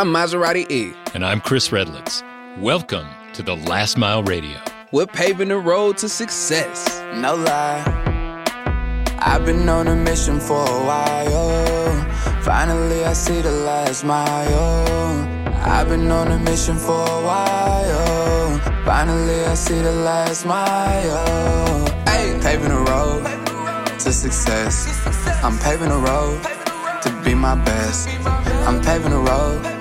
I'm Maserati E. And I'm Chris Redlitz. Welcome to the Last Mile Radio. We're paving the road to success. No lie. I've been on a mission for a while. Finally, I see the last mile. I've been on a mission for a while. Finally, I see the last mile. Hey, paving the road to success. I'm paving the road to be my best. I'm paving the road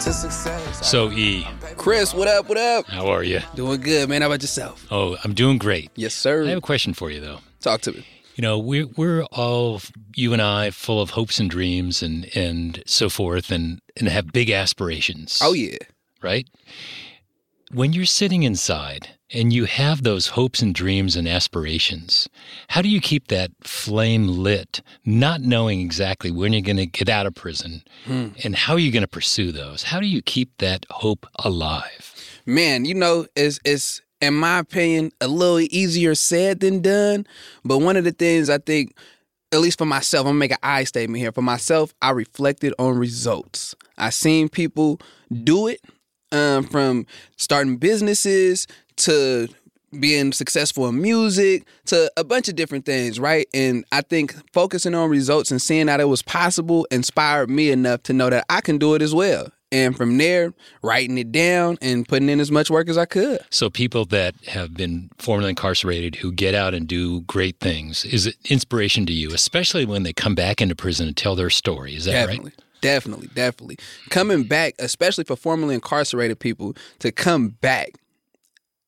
to success. So, E, Chris, what up? What up? how are you? Doing good, man. How about yourself? Oh, I'm doing great. Yes, sir. I have a question for you, though. Talk to me. You know, we're, we're all, you and I, full of hopes and dreams and, and so forth, and, and have big aspirations. Oh, yeah. Right? When you're sitting inside and you have those hopes and dreams and aspirations, how do you keep that flame lit, not knowing exactly when you're going to get out of prison hmm. and how are you going to pursue those? How do you keep that hope alive? Man, you know, it's it's in my opinion a little easier said than done. But one of the things I think, at least for myself, I'm gonna make an I statement here. For myself, I reflected on results. I seen people do it um, from starting businesses to being successful in music to a bunch of different things, right? And I think focusing on results and seeing that it was possible inspired me enough to know that I can do it as well. And from there, writing it down and putting in as much work as I could. So, people that have been formerly incarcerated who get out and do great things is it inspiration to you, especially when they come back into prison and tell their story. Is that Definitely. right? Definitely, definitely. Coming back, especially for formerly incarcerated people, to come back,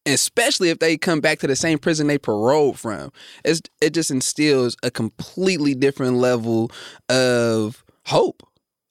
especially if they come back to the same prison they paroled from, it's, it just instills a completely different level of hope.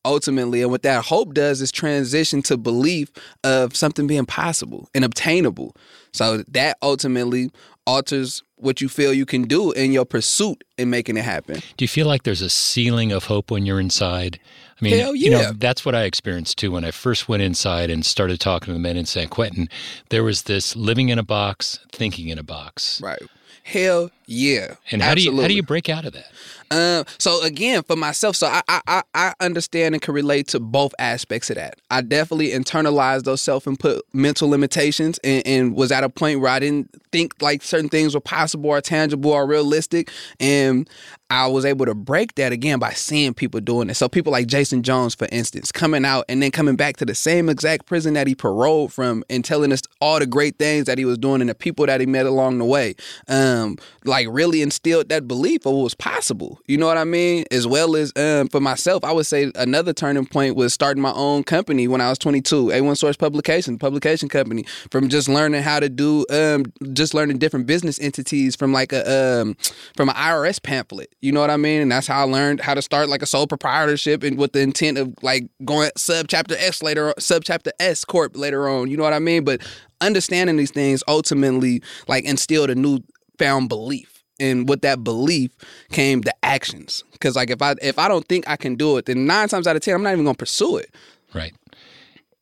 Ultimately, and what that hope does is transition to belief of something being possible and obtainable. So that ultimately alters what you feel you can do in your pursuit in making it happen. Do you feel like there's a ceiling of hope when you're inside? I mean, Hell you know, yeah. that's what I experienced too when I first went inside and started talking to the men in San Quentin. There was this living in a box, thinking in a box. Right. Hell yeah. And how do you how do you break out of that? Um, so again, for myself, so I, I I understand and can relate to both aspects of that. I definitely internalized those self-input mental limitations and, and was at a point where I didn't think like certain things were possible or tangible or realistic. And I was able to break that again by seeing people doing it. So people like Jason Jones, for instance, coming out and then coming back to the same exact prison that he paroled from and telling us all the great things that he was doing and the people that he met along the way. Um, like really instilled that belief of what was possible. You know what I mean? As well as um, for myself, I would say another turning point was starting my own company when I was 22, A1 Source Publication, publication company, from just learning how to do, um, just learning different business entities from like a, um, from an IRS pamphlet. You know what I mean? And that's how I learned how to start like a sole proprietorship and with the intent of like going sub chapter S later, on sub chapter S corp later on. You know what I mean? But understanding these things ultimately like instilled a new found belief and with that belief came the actions because like if i if i don't think i can do it then nine times out of ten i'm not even gonna pursue it Right.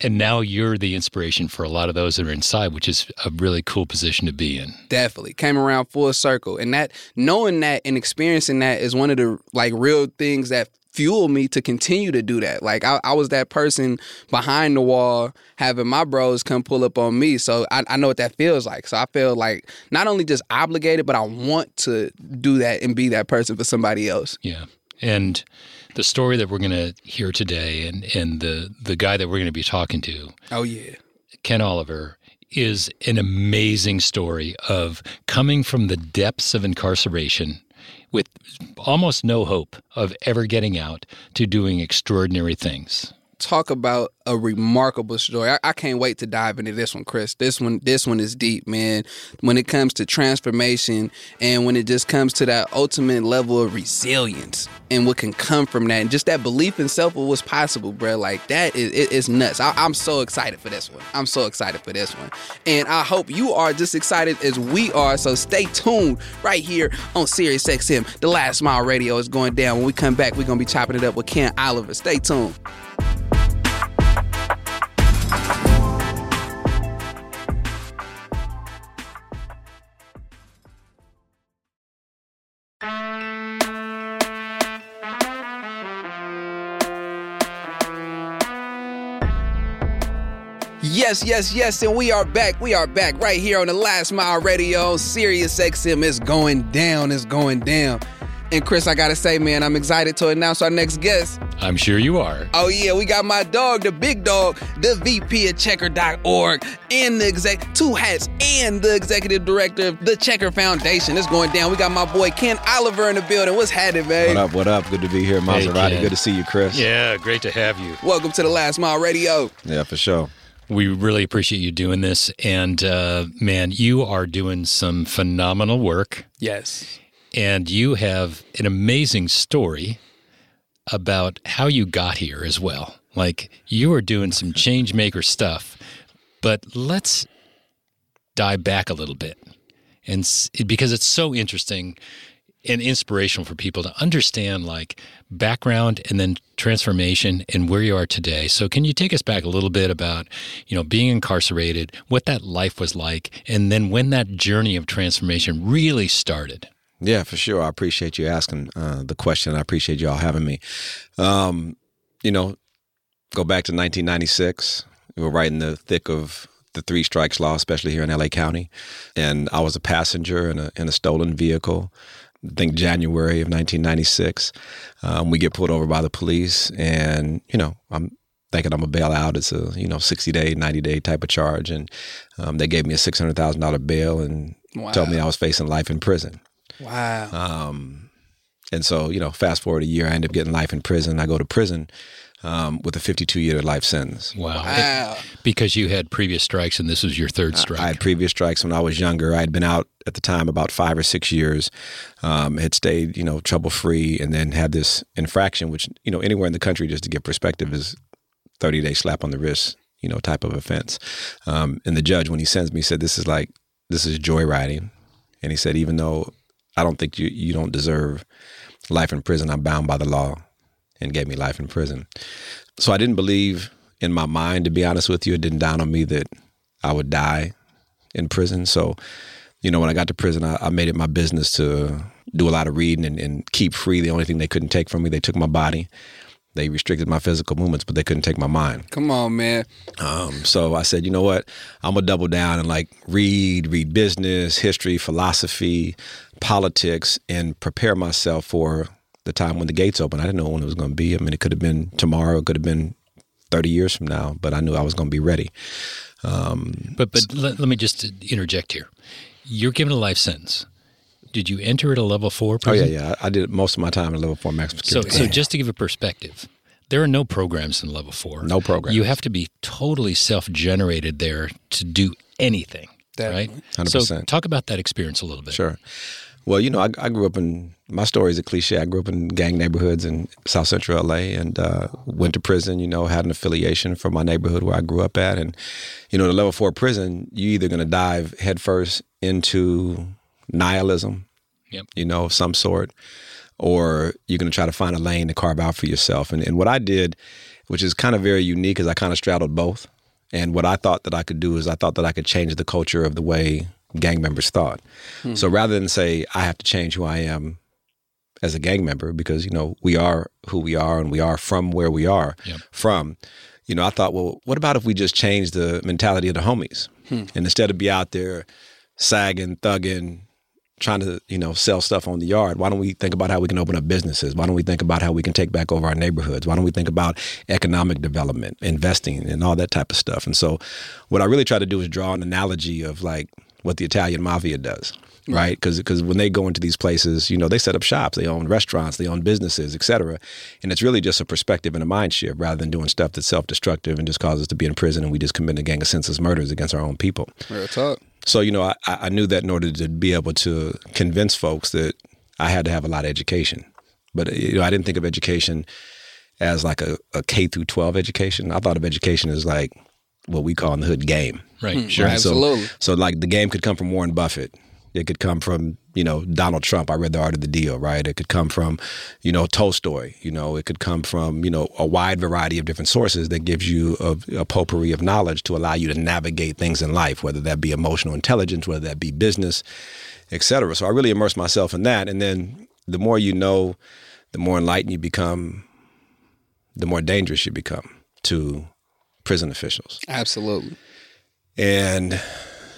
And now you're the inspiration for a lot of those that are inside, which is a really cool position to be in. definitely. Came around full circle. And that knowing that and experiencing that is one of the like real things that fuel me to continue to do that. Like i, I was that person behind the wall having my bros come pull up on me. So I, I know what that feels like. So i feel like not only just obligated but i want to do that and be that person for somebody else. Yeah. And the story that we're going to hear today and, and the, the guy that we're going to be talking to, oh yeah Ken Oliver, is an amazing story of coming from the depths of incarceration with almost no hope of ever getting out to doing extraordinary things. talk about a remarkable story. I, I can't wait to dive into this one, Chris. This one, this one is deep, man. When it comes to transformation and when it just comes to that ultimate level of resilience and what can come from that, and just that belief in self of what's possible, bro. Like that is it, it's nuts. I, I'm so excited for this one. I'm so excited for this one, and I hope you are just excited as we are. So stay tuned right here on Sirius XM. The Last Mile Radio is going down. When we come back, we're gonna be chopping it up with Ken Oliver. Stay tuned. Yes, yes, yes, and we are back. We are back right here on the Last Mile Radio. Sirius XM is going down. It's going down. And Chris, I gotta say, man, I'm excited to announce our next guest. I'm sure you are. Oh yeah, we got my dog, the big dog, the VP of Checkr.org, and the exec two hats, and the executive director of the Checkr Foundation. It's going down. We got my boy Ken Oliver in the building. What's happening, man? What up? What up? Good to be here, Maserati. Ken. Good to see you, Chris. Yeah, great to have you. Welcome to the Last Mile Radio. Yeah, for sure. We really appreciate you doing this. And uh, man, you are doing some phenomenal work. Yes. And you have an amazing story about how you got here as well. Like you are doing some change maker stuff. But let's dive back a little bit. And because it's so interesting and inspirational for people to understand like background and then transformation and where you are today. So can you take us back a little bit about, you know, being incarcerated, what that life was like, and then when that journey of transformation really started? Yeah, for sure. I appreciate you asking uh, the question. I appreciate y'all having me. Um, you know, go back to 1996. We were right in the thick of the three strikes law, especially here in LA County, and I was a passenger in a in a stolen vehicle. I think January of 1996. Um, we get pulled over by the police, and you know, I'm thinking I'm a bail out. It's a you know 60 day, 90 day type of charge, and um, they gave me a six hundred thousand dollar bail and Wow. told me I was facing life in prison. Wow. Um, and so, you know, fast forward a year, I end up getting life in prison. I go to prison um, with a 52 year life sentence. Wow. Wow. Because you had previous strikes and this was your third strike. I had previous strikes when I was younger. I had been out at the time about five or six years, um, had stayed, you know, trouble free, and then had this infraction, which, you know, anywhere in the country, just to get perspective, is 30 day slap on the wrist, you know, type of offense. Um, and the judge, when he sends me, said, This is like, this is joyriding. And he said, Even though I don't think you, you don't deserve life in prison, I'm bound by the law, and gave me life in prison. So I didn't believe in my mind, to be honest with you. It didn't dawn on me that I would die in prison. So, you know, when I got to prison, I, I made it my business to do a lot of reading and, and keep free. The only thing they couldn't take from me, they took my body. They restricted my physical movements, but they couldn't take my mind. Come on, man. Um, so I said, you know what? I'm gonna double down and like read, read business, history, philosophy, politics, and prepare myself for the time when the gates open. I didn't know when it was gonna be. I mean, it could have been tomorrow. It could have been 30 years from now, but I knew I was gonna be ready. Um, but but let, let me just interject here. You're given a life sentence. Did you enter at a level four oh yeah, prison? yeah. I I did most of my time in level four maximum security. so so just to give a perspective, there are no programs in level four. No programs. You have to be totally self-generated there to do anything, right? So 100%. talk about that experience a little bit. Sure. Well, you know, I, I grew up in my story is a cliche. I grew up in gang neighborhoods in South Central LA and uh, went to prison. You know, had an affiliation from my neighborhood where I grew up at, and you know, the level four prison, you either going to dive headfirst into nihilism, Yep. you know, of some sort, or you're going to try to find a lane to carve out for yourself. And, and what I did, which is kind of very unique, is I kind of straddled both. And what I thought that I could do is I thought that I could change the culture of the way gang members thought. So rather than say I have to change who I am as a gang member because you know we are who we are and we are from where we are Yep. from, you know I thought, well, what about if we just change the mentality of the homies hmm. and instead of be out there sagging, thugging, trying to you know sell stuff on the yard why don't we think about how we can open up businesses? Why don't we think about how we can take back over our neighborhoods? Why don't we think about economic development investing and all that type of stuff? And so what i really try to do is draw an analogy of like what the italian mafia does right because when they go into these places you know they set up shops they own restaurants they own businesses et cetera and it's really just a perspective and a mind shift rather than doing stuff that's self-destructive and just causes us to be in prison and we just commit a gang of senseless murders against our own people Real talk. so you know, I, I knew that in order to be able to convince folks that I had to have a lot of education, but uh, you know, I didn't think of education as like a, a K through twelve education. I thought of education as like what we call in the hood game. Right. Hmm. Sure. Right. Absolutely. So, so like the game could come from Warren Buffett. It could come from you know Donald Trump. I read The Art of the Deal. Right. It could come from you know Tolstoy. You know it could come from you know a wide variety of different sources that gives you a, a potpourri of knowledge to allow you to navigate things in life, whether that be emotional intelligence, whether that be business, et cetera. So I really immerse myself in that, and then the more you know, the more enlightened you become, the more dangerous you become to prison officials. Absolutely. And,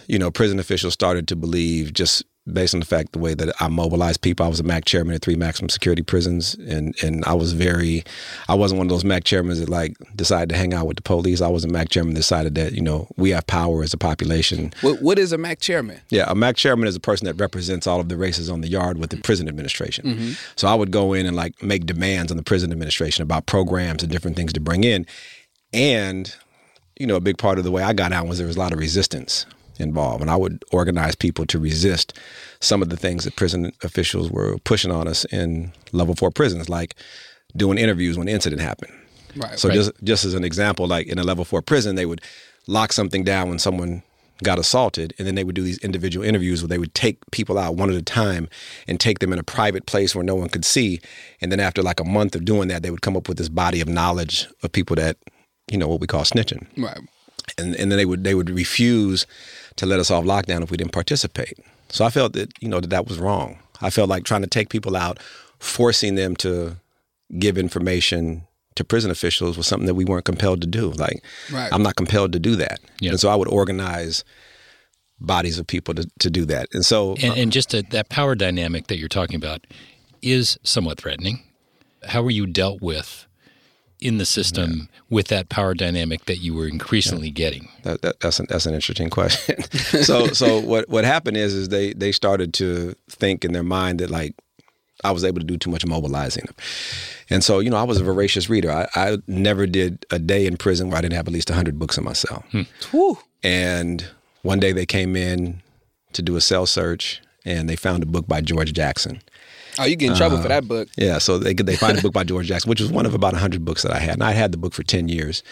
you know, prison officials started to believe just based on the fact the way that I mobilized people. I was a MAC chairman at three maximum security prisons, and and I was very, I wasn't one of those MAC chairmen that like decided to hang out with the police. I was a MAC chairman that decided that you know we have power as a population. What what is a MAC chairman? Yeah, a MAC chairman is a person that represents all of the races on the yard with the mm-hmm. prison administration. Mm-hmm. So I would go in and like make demands on the prison administration about programs and different things to bring in, and you know a big part of the way I got out was there was a lot of resistance involved, and I would organize people to resist some of the things that prison officials were pushing on us in level four prisons, like doing interviews when incident happened. Right. So Right. just just as an example, like in a level four prison, they would lock something down when someone got assaulted, and then they would do these individual interviews where they would take people out one at a time and take them in a private place where no one could see, and then after like a month of doing that, they would come up with this body of knowledge of people that you know what we call snitching, right. and and then they would they would refuse to let us off lockdown if we didn't participate. So I felt that you know that that was wrong. I felt like trying to take people out, forcing them to give information to prison officials was something that we weren't compelled to do. Like Right. I'm not compelled to do that, Yeah. and so I would organize bodies of people to, to do that. And so And, and just a, that power dynamic that you're talking about is somewhat threatening. How were you dealt with in the system with that power dynamic that you were increasingly getting? That, that, that's an, that's an interesting question. so so what what happened is is they they started to think in their mind that like I was able to do too much mobilizing, and so you know I was a voracious reader. I, I never did a day in prison where I didn't have at least hundred books in my cell. Hmm. Whew. And one day they came in to do a cell search and they found a book by George Jackson. Oh, you get in trouble for that uh, book. Yeah, so they they find a book by George Jackson, which was one of about 100 books that I had. And I had the book for 10 years.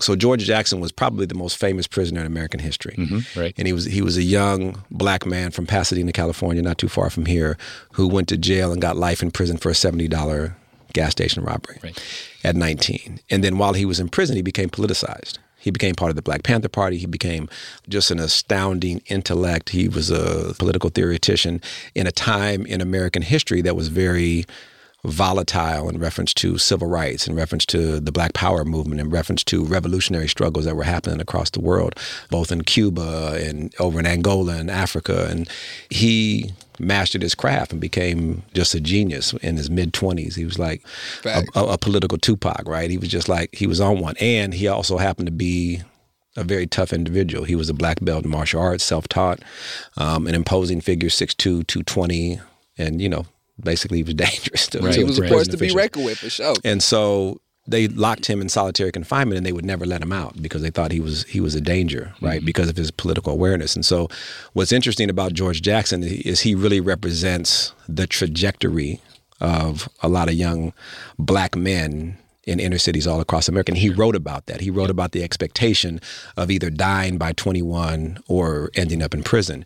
So George Jackson was probably the most famous prisoner in American history. Mm-hmm, right. And he was he was a young black man from Pasadena, California, not too far from here, who went to jail and got life in prison for a $70 gas station robbery Right. at 19. And then while he was in prison, he became politicized. He became part of the Black Panther Party. He became just an astounding intellect. He was a political theoretician in a time in American history that was very volatile in reference to civil rights, in reference to the Black Power movement, in reference to revolutionary struggles that were happening across the world, both in Cuba and over in Angola and Africa. And he mastered his craft and became just a genius in his mid 20s. He was like a, a, a political Tupac, right? He was just like, he was on one. And he also happened to be a very tough individual. He was a black belt in martial arts, self taught, um, an imposing figure, 6'2, 220. And, you know, basically he was dangerous to, Right. to He was to a prison force to be reckoned with for sure. And so they locked him in solitary confinement and they would never let him out because they thought he was he was a danger, right? Mm-hmm. Because of his political awareness. And so what's interesting about George Jackson is he really represents the trajectory of a lot of young black men in inner cities all across America. And he wrote about that. He wrote about the expectation of either dying by 21 or ending up in prison.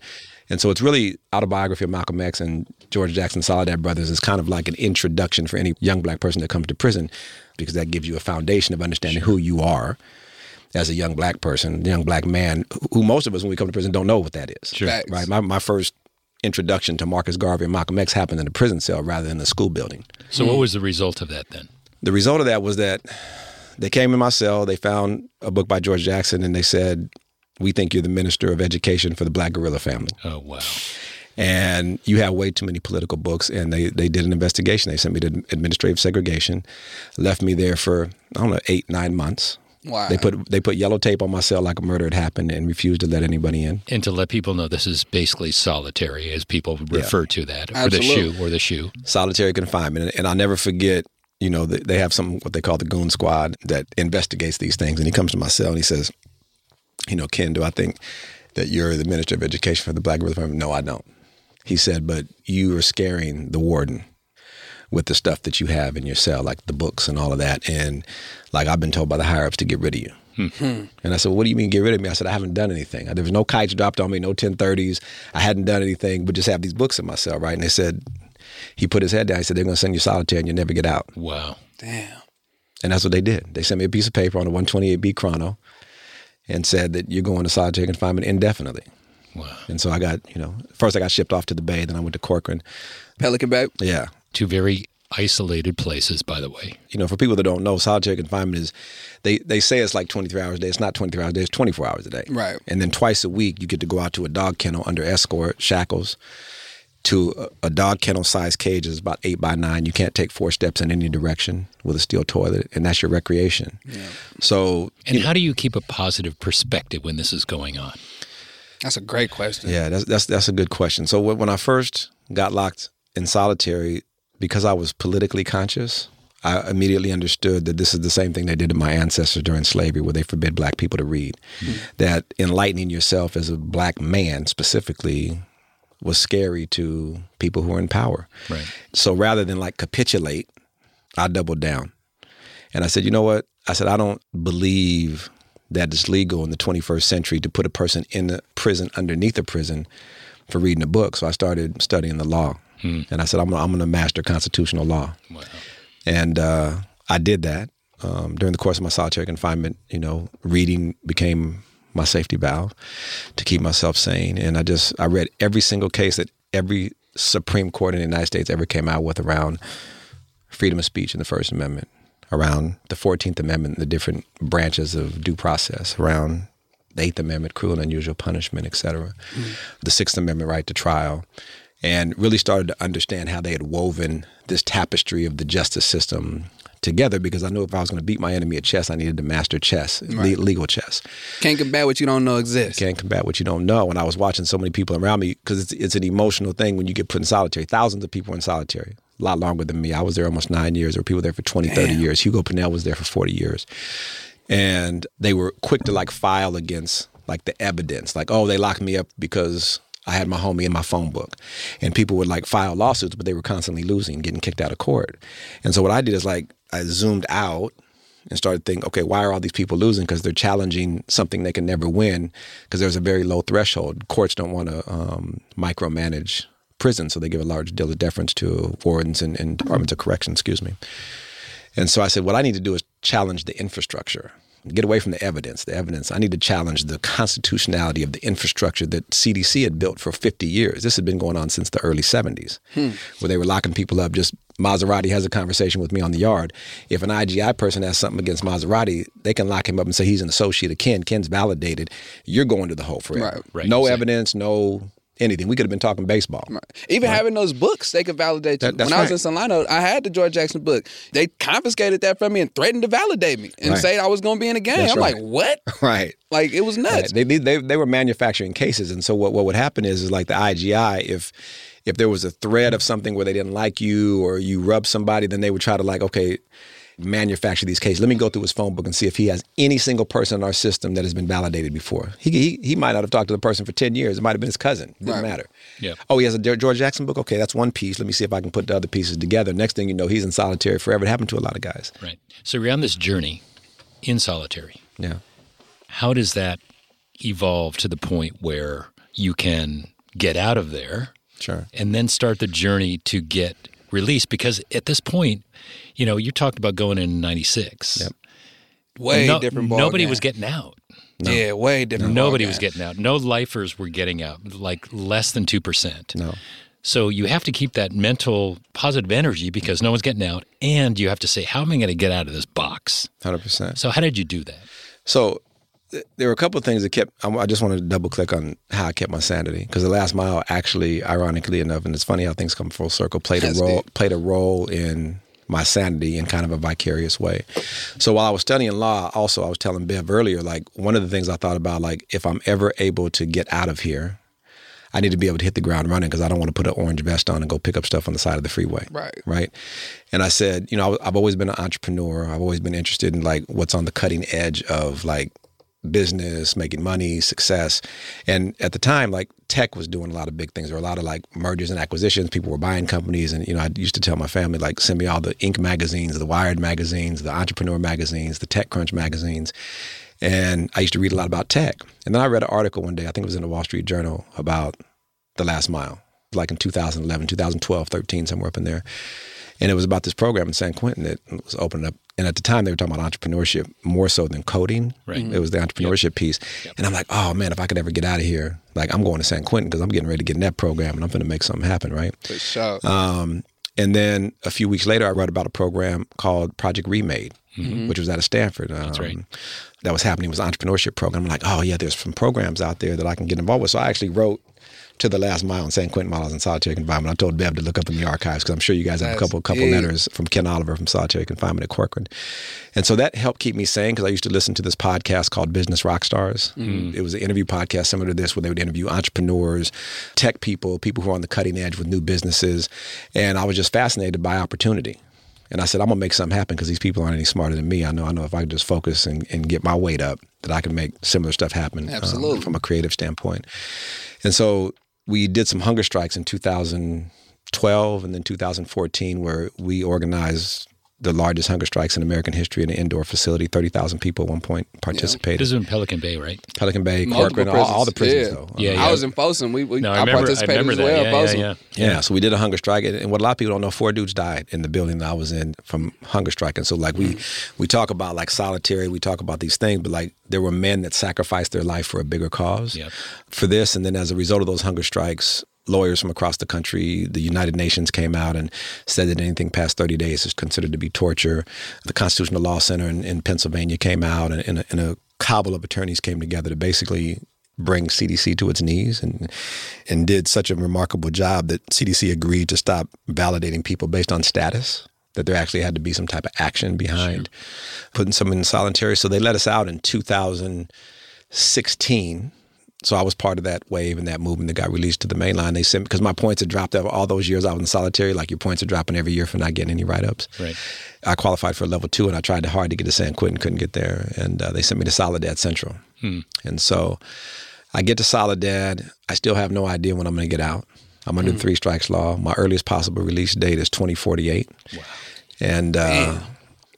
And so it's really autobiography of Malcolm X and George Jackson Soledad Brothers is kind of like an introduction for any young black person that comes to prison because that gives you a foundation of understanding who you are as a young black person, young black man, who most of us when we come to prison don't know what that is. Sure. Right. My, my first introduction to Marcus Garvey and Malcolm X happened in a prison cell rather than a school building. So, what was the result of that then? The result of that was that they came in my cell, they found a book by George Jackson, and they said, We think you're the minister of education for the Black Guerrilla Family. Oh, wow. and you have way too many political books. And they, they did an investigation. They sent me to administrative segregation, left me there for I don't know eight nine months. Wow. They put they put yellow tape on my cell like a murder had happened and refused to let anybody in. And to let people know this is basically solitary, as people refer to that, or the shoe, or the shoe. solitary confinement. And I'll never forget, you know, they they have some what they call the goon squad that investigates these things. And he comes to my cell and he says, you know, Ken, do I think that you're the minister of education for the Black Guerrilla Family? No, I don't. He said, but you are scaring the warden with the stuff that you have in your cell, like the books and all of that. And like I've been told by the higher ups to get rid of you. Hmm. Hmm. And I said, well, what do you mean get rid of me? I said, I haven't done anything. There was no kites dropped on me, no 1030s. I hadn't done anything, but just have these books in my cell, right? And they said, he put his head down. He said, they're going to send you solitary and you'll never get out. Wow. Damn. And that's what they did. They sent me a piece of paper on a 128B chrono and said that you're going to solitary confinement indefinitely. Wow. And so I got, you know, first I got shipped off to the Bay, then I went to Corcoran. Pelican Bay. Yeah. Two very isolated places, by the way. You know, for people that don't know, solitary confinement is they they say it's like 23 hours a day. It's not 23 hours a day. It's 24 hours a day. Right. And then twice a week, you get to go out to a dog kennel under escort, shackles, to a, a dog kennel size cage is about eight by nine. You can't take four steps in any direction with a steel toilet, and that's your recreation. So, And how do you keep a positive perspective when this is going on? That's a great question. yeah, that's that's that's a good question. So when when I first got locked in solitary, because I was politically conscious, I immediately understood that this is the same thing they did to my ancestors during slavery, where they forbid black people to read. Hmm. That enlightening yourself as a black man specifically was scary to people who are in power. Right. So rather than like capitulate, I doubled down. And I said, you know what? I said, I don't believe that it's legal in the 21st century to put a person in a prison underneath a prison for reading a book. So I started studying the law. And I said, I'm gonna, I'm going to master constitutional law. Wow. And uh, I did that um, during the course of my solitary confinement. You know, reading became my safety valve to keep myself sane. And I just I read every single case that every Supreme Court in the United States ever came out with around freedom of speech and the First Amendment, around the Fourteenth Amendment, the different branches of due process, around the Eighth Amendment, cruel and unusual punishment, et cetera, mm-hmm. the Sixth Amendment right to trial, and really started to understand how they had woven this tapestry of the justice system together because I knew if I was going to beat my enemy at chess, I needed to master chess, le- legal chess. Can't combat what you don't know exists. Can't combat what you don't know. And I was watching so many people around me because it's, it's an emotional thing when you get put in solitary. Thousands of people in solitary, a lot longer than me. I was there almost nine years. There were people there for 20, 30 years. Hugo Pinell was there for 40 years. And they were quick to like file against like the evidence, like, oh, they locked me up because I had my homie in my phone book. And people would like file lawsuits, but they were constantly losing, getting kicked out of court. And so what I did is like, I zoomed out and started thinking, okay, why are all these people losing? Because they're challenging something they can never win because there's a very low threshold. Courts don't want to um, micromanage prisons, so they give a large deal of deference to wardens and, and departments of correction, excuse me. And so I said, what I need to do is challenge the infrastructure. Get away from the evidence. The evidence. I need to challenge the constitutionality of the infrastructure that CDC had built for 50 years. This had been going on since the early 70s, hmm. where they were locking people up. Just Maserati has a conversation with me on the yard. If an IGI person has something against Maserati, they can lock him up and say he's an associate of Ken. Ken's validated. You're going to the hole forever. Right. Right, No exactly. evidence. No anything. We could have been talking baseball. Even having those books, they could validate you. That- when I was right. in Solano, I had the George Jackson book. They confiscated that from me and threatened to validate me and Right. say I was going to be in the game. That's I'm right. like, what? Right. Like it was Right. nuts. They, they they they were manufacturing cases, and so what what would happen is is like the IGI if if there was a thread of something where they didn't like you or you rubbed somebody, then they would try to like okay manufacture these cases. Let me go through his phone book and see if he has any single person in our system that has been validated before. He he, he might not have talked to the person for ten years. It might have been his cousin. Didn't Right. matter. Yeah. Oh, he has a George Jackson book. Okay, that's one piece. Let me see if I can put the other pieces together. Next thing you know, he's in solitary forever. It happened to a lot of guys. Right. So you're on this journey in solitary. Yeah. How does that evolve to the point where you can get out of there Sure. and then start the journey to get released? Because at this point, you know, you talked about going in 96. Yep. way No- different ball Nobody game. was getting out. Yeah, way different. ball Nobody game. was getting out. No lifers were getting out, like less than 2%. No. So you have to keep that mental positive energy because no one's getting out. And you have to say, how am I going to get out of this box? Hundred percent. So, how did you do that? So th- there were a couple of things that kept. I I just wanted to double click on how I kept my sanity because the last mile, actually, ironically enough, and it's funny how things come full circle, played a role deep. played a role in my sanity in kind of a vicarious way. So while I was studying law, also I was telling Bev earlier, like one of the things I thought about, like if I'm ever able to get out of here. I need to be able to hit the ground running because I don't want to put an orange vest on and go pick up stuff on the side of the freeway Right. right? And I said, you know, I've always been an entrepreneur. I've always been interested in like what's on the cutting edge of like business, making money, success. And at the time, like tech was doing a lot of big things. There were a lot of like mergers and acquisitions. People were buying companies. And, you know, I used to tell my family, like, send me all the Inc. magazines, the Wired magazines, the Entrepreneur magazines, the TechCrunch magazines. And I used to read a lot about tech. And then I read an article one day, I think it was in the Wall Street Journal, about the last mile, like in 2011, 2012, 13, somewhere up in there. And it was about this program in San Quentin that was opening up. And at the time, they were talking about entrepreneurship more so than coding. Right. It was the entrepreneurship piece. And I'm like, oh man, if I could ever get out of here, like I'm going to San Quentin because I'm getting ready to get in that program and I'm going to make something happen, right? For sure. Um, And then a few weeks later, I read about a program called Project Remade, which was out of Stanford. Um, That's right. That was happening. Was an entrepreneurship program. I'm like, oh, yeah, there's some programs out there that I can get involved with. So I actually wrote to the last mile in San Quentin while I was in solitary confinement. I told Bev to look up in the archives because I'm sure you guys have a couple couple letters from Ken Oliver from solitary confinement at Corcoran. And so that helped keep me sane because I used to listen to this podcast called Business Rock Stars. It was an interview podcast similar to this where they would interview entrepreneurs, tech people, people who are on the cutting edge with new businesses. And I was just fascinated by opportunity. And I said, I'm gonna make something happen because these people aren't any smarter than me. I know, I know if I could just focus and, and get my weight up, that I can make similar stuff happen um, Absolutely. from a creative standpoint. And so we did some hunger strikes in 2012 and then 2014 where we organized the largest hunger strikes in American history in an indoor facility. 30,000 people at one point participated. This is in Pelican Bay, right? Pelican Bay, Multiple Corcoran, all, all the prisons Yeah. though. Yeah, yeah. I was in Folsom. We, we No, I I, remember. I participated remember as well. in yeah, Folsom. yeah, yeah, Yeah, so we did a hunger strike, and and what a lot of people don't know, four dudes died in the building that I was in from hunger striking. So, like we mm-hmm. we talk about like solitary, we talk about these things, but like there were men that sacrificed their life for a bigger cause, Yep. for this. And then as a result of those hunger strikes, lawyers from across the country, the United Nations came out and said that anything past 30 days is considered to be torture. The Constitutional Law Center in, in Pennsylvania came out, and, and, a, and a cabal of attorneys came together to basically bring CDC to its knees and and did such a remarkable job that CDC agreed to stop validating people based on status that there actually had to be some type of action behind putting someone in solitary. So they let us out in 2016 so I was part of that wave and that movement that got released to the main line. They sent because my points had dropped over all those years I was in solitary. Like your points are dropping every year for not getting any write ups. Right. I qualified for level two, and I tried hard to get to San Quentin, couldn't get there, and uh, they sent me to Soledad Central. And so I get to Soledad. I still have no idea when I'm going to get out. I'm under the three strikes law. My earliest possible release date is 2048. Wow. And uh,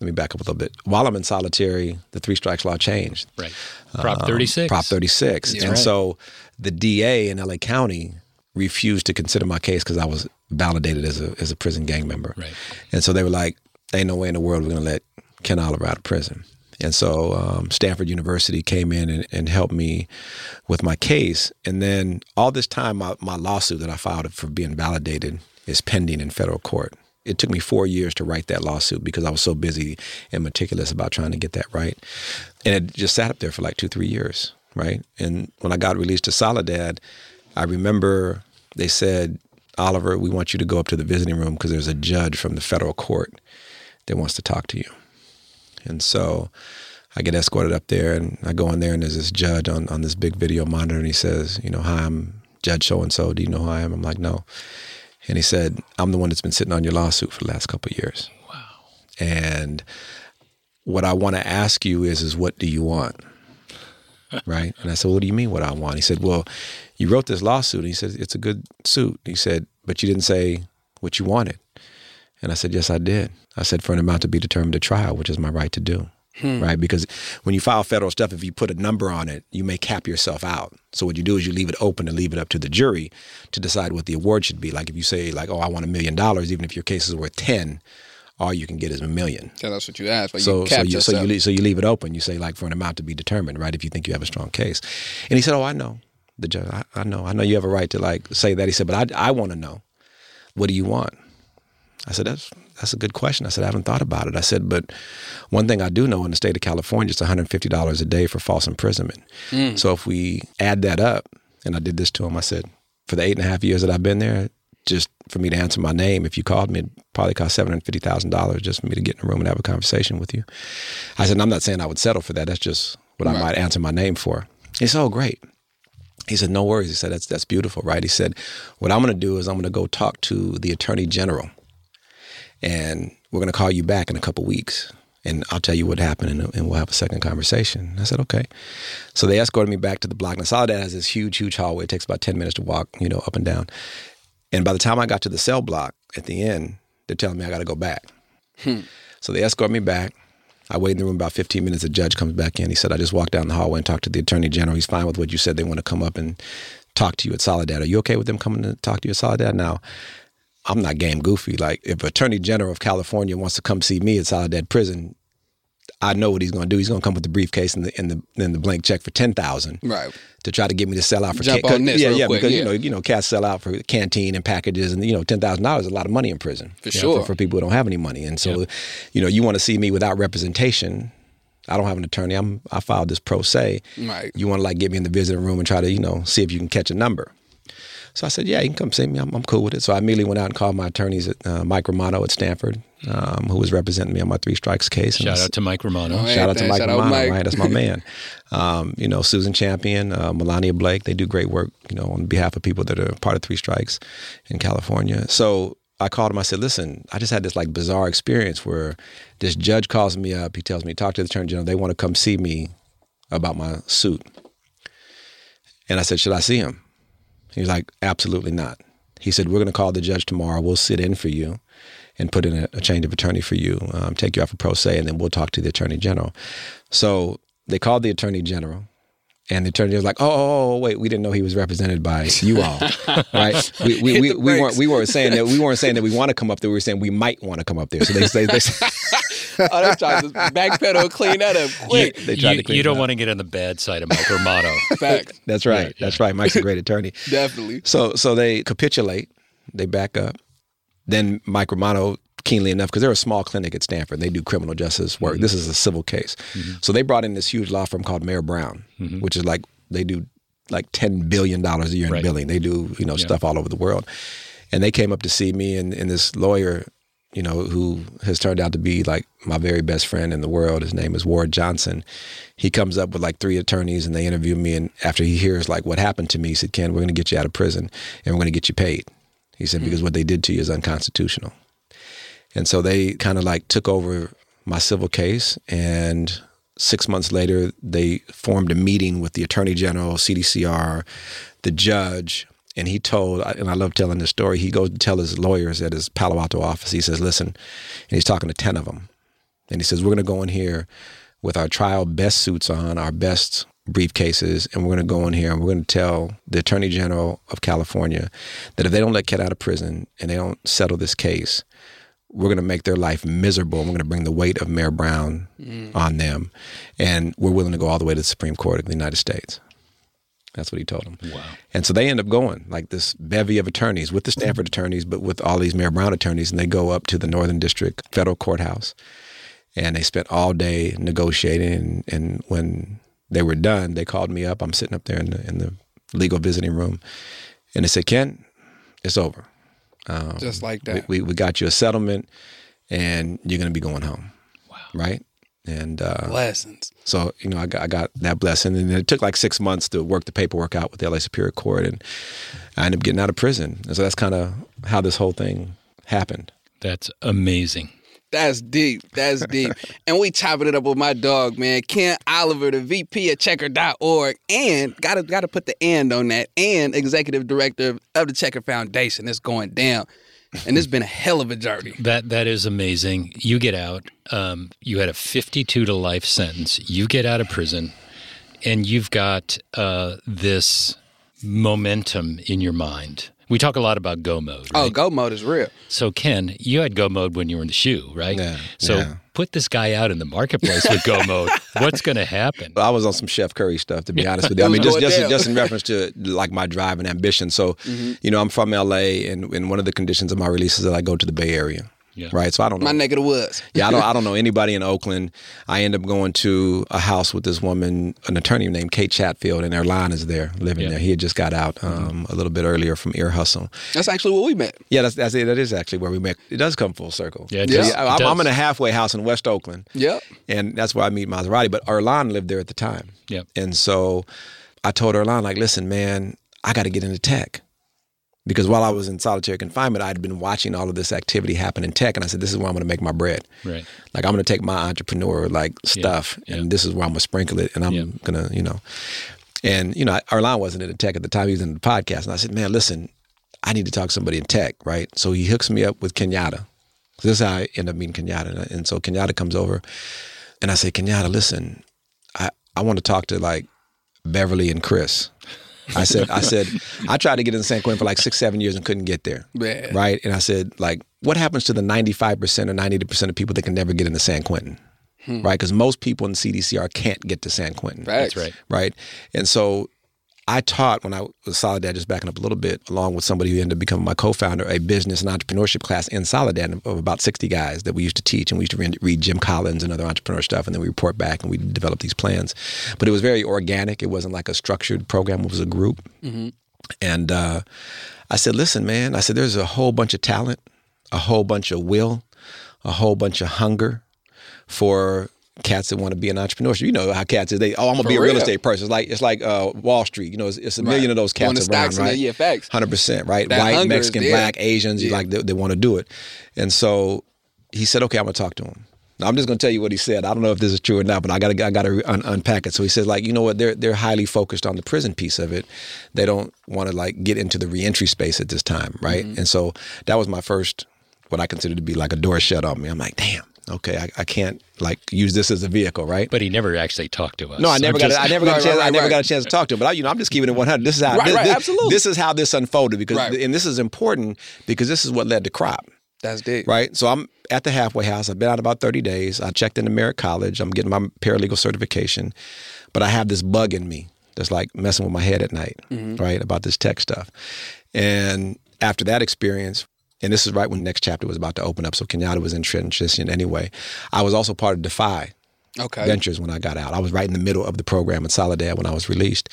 let me back up a little bit. While I'm in solitary, the three strikes law changed. Right. Prop Um, 36. Prop 36. and right. so the DA in LA County refused to consider my case because I was validated as a as a prison gang member. Right. And so they were like, "Ain't no way in the world we're going to let Ken Oliver out of prison." And so um, Stanford University came in and, and helped me with my case. And then all this time, my, my lawsuit that I filed for being validated is pending in federal court. It took me four years to write that lawsuit because I was so busy and meticulous about trying to get that right. And it just sat up there for like two, three years, right? And when I got released to Soledad, I remember they said, Oliver, we want you to go up to the visiting room because there's a judge from the federal court that wants to talk to you. And so I get escorted up there and I go in there and there's this judge on, on this big video monitor and he says, you know, hi, I'm Judge so and so. Do you know who I am? I'm like, no. And he said, I'm the one that's been sitting on your lawsuit for the last couple of years. Wow. And what I want to ask you is, is what do you want? right? And I said, what do you mean what I want? He said, well, you wrote this lawsuit. And He said, it's a good suit. He said, but you didn't say what you wanted. And I said, yes, I did. I said, for an amount to be determined at trial, which is my right to do. Hmm. Right? Because when you file federal stuff, if you put a number on it, you may cap yourself out. So what you do is you leave it open and leave it up to the jury to decide what the award should be. Like if you say, like, oh, I want a million dollars, even if your case is worth 10, all you can get is a million. Yeah, that's what you asked. But So, you so you, so you leave, so you leave it open. You say like for an amount to be determined, right? If you think you have a strong case, and he said, "Oh, I know the judge. I, I know. I know you have a right to like say that." He said, "But I, I want to know, what do you want?" I said, "That's that's a good question." I said, "I haven't thought about it." I said, "But one thing I do know in the state of California, it's one hundred fifty dollars a day for false imprisonment. Mm. So if we add that up, and I did this to him, I said, for the eight and a half years that I've been there, just for me to answer my name, if you called me, it'd probably cost seven hundred fifty thousand dollars just for me to get in a room and have a conversation with you. I said, and I'm not saying I would settle for that. That's just what I might answer my name for. He said, oh, great. He said, no worries. He said, that's that's beautiful, right? He said, what I'm going to do is I'm going to go talk to the attorney general, and we're going to call you back in a couple weeks, and I'll tell you what happened, and, and we'll have a second conversation. I said, okay. So they escorted me back to the block. Now, Soledad has this huge, huge hallway. It takes about ten minutes to walk, you know, up and down. And by the time I got to the cell block at the end, they're telling me I got to go back. Hmm. So they escort me back. I wait in the room about 15 minutes. The judge comes back in. He said, I just walked down the hallway and talked to the attorney general. He's fine with what you said. They want to come up and talk to you at Soledad. Are you okay with them coming to talk to you at Soledad? Now, I'm not game goofy. Like, if Attorney General of California wants to come see me at Soledad Prison, I know what he's going to do. He's going to come with the briefcase and the and the and the blank check for ten thousand, Right. To try to get me to sell out for Jump ca- on this yeah, yeah, quick, because yeah. you know, you know, cats sell out for canteen and packages, and you know, ten thousand dollars is a lot of money in prison For you know, sure. for, for people who don't have any money, and so, you know, you want to see me without representation. I don't have an attorney. I'm I filed this pro se. Right. You want to like get me in the visiting room and try to you know see if you can catch a number. So I said, yeah, you can come see me. I'm, I'm cool with it. So I immediately went out and called my attorneys at uh, Mike Romano at Stanford, um, who was representing me on my three strikes case. And Shout s- out to Mike Romano. Yeah. Shout out to Mike Romano, Mike. right? That's my man. Um, you know, Susan Champion, uh, Milena Blake, they do great work, you know, on behalf of people that are part of Three Strikes in California. So I called him. I said, listen, I just had this like bizarre experience where this judge calls me up. He tells me, talk to the attorney general. They want to come see me about my suit. And I said, should I see him? He was like, absolutely not. He said, we're going to call the judge tomorrow. We'll sit in for you and put in a, a change of attorney for you, um, take you out for pro se, and then we'll talk to the attorney general. So they called the attorney general. And the attorney was like, "Oh, oh, oh, wait, we didn't know he was represented by you all, right? We, we, we, we weren't we weren't saying that we weren't saying that we want to come up there. We were saying we might want to come up there. So they say they, Oh, they tried to backpedal clean that up You, quick. they tried you- to clean you don't want to get on the bad side of Mike Romano. Fact. That's right. Yeah, That's right. Mike's a great attorney. Definitely. So so they capitulate, they back up. Then Mike Romano, keenly enough, because they're a small clinic at Stanford, they do criminal justice work. Mm-hmm. This is a civil case. Mm-hmm. So they brought in this huge law firm called Mayer Brown, mm-hmm. which is like they do like ten billion dollars a year in Right. billing. They do you know stuff all over the world, and they came up to see me and, and this lawyer. You know, who has turned out to be like my very best friend in the world. His name is Ward Johnson. He comes up with like three attorneys and they interview me. And after he hears like what happened to me, he said, Ken, we're going to get you out of prison and we're going to get you paid. He said, hmm. because what they did to you is unconstitutional. And so they kind of like took over my civil case. And six months later, they formed a meeting with the attorney general, CDCR, the judge. And he told, and I love telling this story, he goes to tell his lawyers at his Palo Alto office, he says, listen, and he's talking to 10 of them. And he says, we're going to go in here with our trial best suits on, our best briefcases, and we're going to go in here and we're going to tell the Attorney General of California that if they don't let Ken out of prison and they don't settle this case, we're going to make their life miserable. and We're going to bring the weight of Mayer Brown mm. on them. And we're willing to go all the way to the Supreme Court of the United States. That's what he told them. Wow. And so they end up going, like this bevy of attorneys with the Stanford attorneys, but with all these Mayer Brown attorneys. And they go up to the Northern District Federal Courthouse. And they spent all day negotiating. And, and when they were done, they called me up. I'm sitting up there in the, in the legal visiting room. And they said, Ken, it's over. Um, Just like that. we, we got you a settlement and you're going to be going home. Wow. Right? And uh, Lessons. so, you know, I got, I got that blessing. And it took like six months to work the paperwork out with the LA Superior Court. And I ended up getting out of prison. And so that's kind of how this whole thing happened. That's amazing. That's deep. That's deep. and we chopping it up with my dog, man. Ken Oliver, the VP at checkr.org. And gotta gotta put the and on that. And executive director of the Checkr Foundation. It's going down. And it's been a hell of a journey. That that is amazing. You get out. Um, you had a 52 to life sentence. You get out of prison, and you've got uh, this momentum in your mind. We talk a lot about go mode. Oh, go mode is real. So Ken, you had go mode when you were in the shoe, right? Yeah, So yeah. put this guy out in the marketplace with go mode. What's going to happen? I was on some Chef Curry stuff, to be honest with you. I mean, just just, just in reference to like my drive and ambition. So, mm-hmm. you know, I'm from LA, and, and one of the conditions of my release is that I go to the Bay Area. Yeah. Right. So I don't know. My neck of the woods. yeah, I don't. I don't know anybody in Oakland. I end up going to a house with this woman, an attorney named Kate Chatfield, and Earlonne is there living Yeah. there. He had just got out um, a little bit earlier from Ear Hustle. That's actually what we met. Yeah, that's that's it. That is actually where we met. It does come full circle. Yeah, it Yeah. does. Yeah, I'm, I'm in a halfway house in West Oakland. Yep. And that's where I meet Maserati. But Earlonne lived there at the time. Yep. And so I told Earlonne, like, listen, man, I got to get into tech. Because while I was in solitary confinement, I'd been watching all of this activity happen in tech. And I said, this is where I'm going to make my bread. Right. Like, I'm going to take my entrepreneur, like, stuff, yeah. and this is where I'm going to sprinkle it. And I'm Yeah. going to, you know. And, you know, Earlonne wasn't in tech at the time. He was in the podcast. And I said, man, listen, I need to talk to somebody in tech, right? So he hooks me up with Kenyatta. This is how I end up meeting Kenyatta. And so Kenyatta comes over and I say, Kenyatta, listen, I, I want to talk to like Beverly and Chris. I said, I said, I tried to get in San Quentin for like six, seven years and couldn't get there. Man. Right. And I said, like, what happens to the 95% or 90% of people that can never get into San Quentin? Hmm. right? Because most people in CDCR can't get to San Quentin. Facts. That's right. right? And so I taught when I was Soledad, just backing up a little bit, along with somebody who ended up becoming my co-founder, a business and entrepreneurship class in Soledad of about 60 guys that we used to teach. And we used to read, read Jim Collins and other entrepreneur stuff. And then we report back and we develop these plans. But it was very organic. It wasn't like a structured program. It was a group. And uh, I said, listen, man, I said, there's a whole bunch of talent, a whole bunch of will, a whole bunch of hunger for cats that want to be an entrepreneur. You know how cats is. They oh, I'm gonna For be a real real. estate person. It's like it's like uh, Wall Street. You know, it's, it's a million of those On cats the around, stocks and right? the- yeah, facts. Hundred percent, right? That White, Mexican, black, Asians. You Yeah. like they, they want to do it, and so he said, "Okay, I'm gonna talk to him." Now, I'm just gonna tell you what he said. I don't know if this is true or not, but I gotta I gotta un- unpack it. So he says, like, you know what? They're they're highly focused on the prison piece of it. They don't want to like get into the reentry space at this time, right? Mm-hmm. And so that was my first, what I consider to be like a door shut on me. I'm like, damn. Okay, I, I can't like use this as a vehicle, right? But he never actually talked to us. No, I never got. just- A, I never got Right, a chance. right, I never right. got a chance to talk to him. But I, you know, I'm just keeping it 100. This is how. Right, this, right, this- absolutely. This is how this unfolded because, Right. and this is important because this is what led to crop. That's deep. Right. So I'm at the halfway house. I've been out about 30 days. I checked into Merritt College. I'm getting my paralegal certification, but I have this bug in me that's like messing with my head at night, mm-hmm. right, about this tech stuff. And after that experience, and this is right when the next chapter was about to open up. So Kenyatta was in transition anyway. I was also part of Defy Okay. Ventures when I got out. I was right in the middle of the program at Soledad when I was released.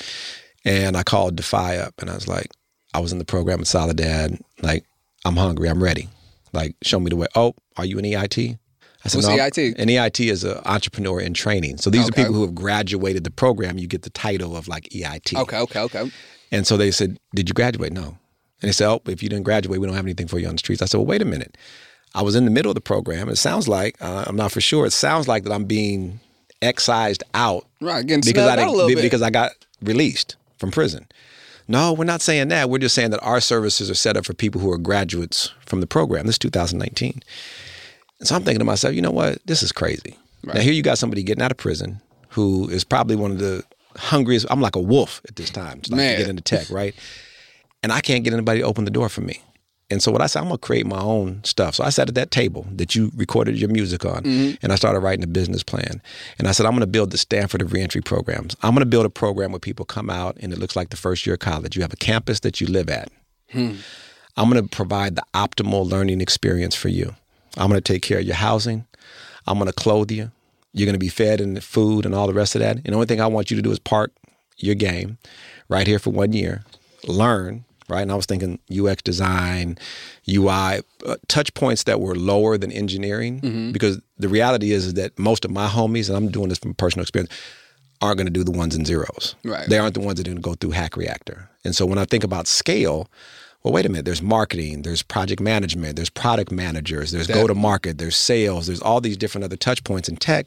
And I called Defy up and I was like, I was in the program at Soledad. Like, I'm hungry. I'm ready. Like, show me the way. Oh, are you an EIT? I What's I'm- EIT? An EIT is an entrepreneur in training. So these Okay. are people who have graduated the program. You get the title of like EIT. Okay. Okay. Okay. And so they said, Did you graduate? No. And they said, Oh, if you didn't graduate, we don't have anything for you on the streets. I said, Well, wait a minute. I was in the middle of the program. It sounds like, uh, I'm not for sure, it sounds like that I'm being excised out Right. Getting because I out a little be- bit. because I got released from prison. No, we're not saying that. We're just saying that our services are set up for people who are graduates from the program. This is 2019. And so I'm thinking to myself, you know what? This is crazy. Now here you got somebody getting out of prison who is probably one of the hungriest. I'm like a wolf at this time like, to get into tech, right? And I can't get anybody to open the door for me. And so what I said, I'm gonna create my own stuff. So I sat at that table that you recorded your music on, mm-hmm. and I started writing a business plan. And I said, I'm gonna build the Stanford of reentry programs. I'm gonna build a program where people come out and it looks like the first year of college. You have a campus that you live at. Hmm. I'm gonna provide the optimal learning experience for you. I'm gonna take care of your housing. I'm gonna clothe you. You're gonna be fed and food and all the rest of that. And the only thing I want you to do is park your game right here for one year, learn, right? And I was thinking UX design, UI, uh, touch points that were lower than engineering, because the reality is, is that most of my homies, and I'm doing this from personal experience, aren't going to do the ones and zeros. Right. They aren't the ones that are going to go through Hack Reactor. And so when I think about scale, well, wait a minute. There's marketing, there's project management, there's product managers, there's go to market, there's sales, there's all these different other touch points in tech.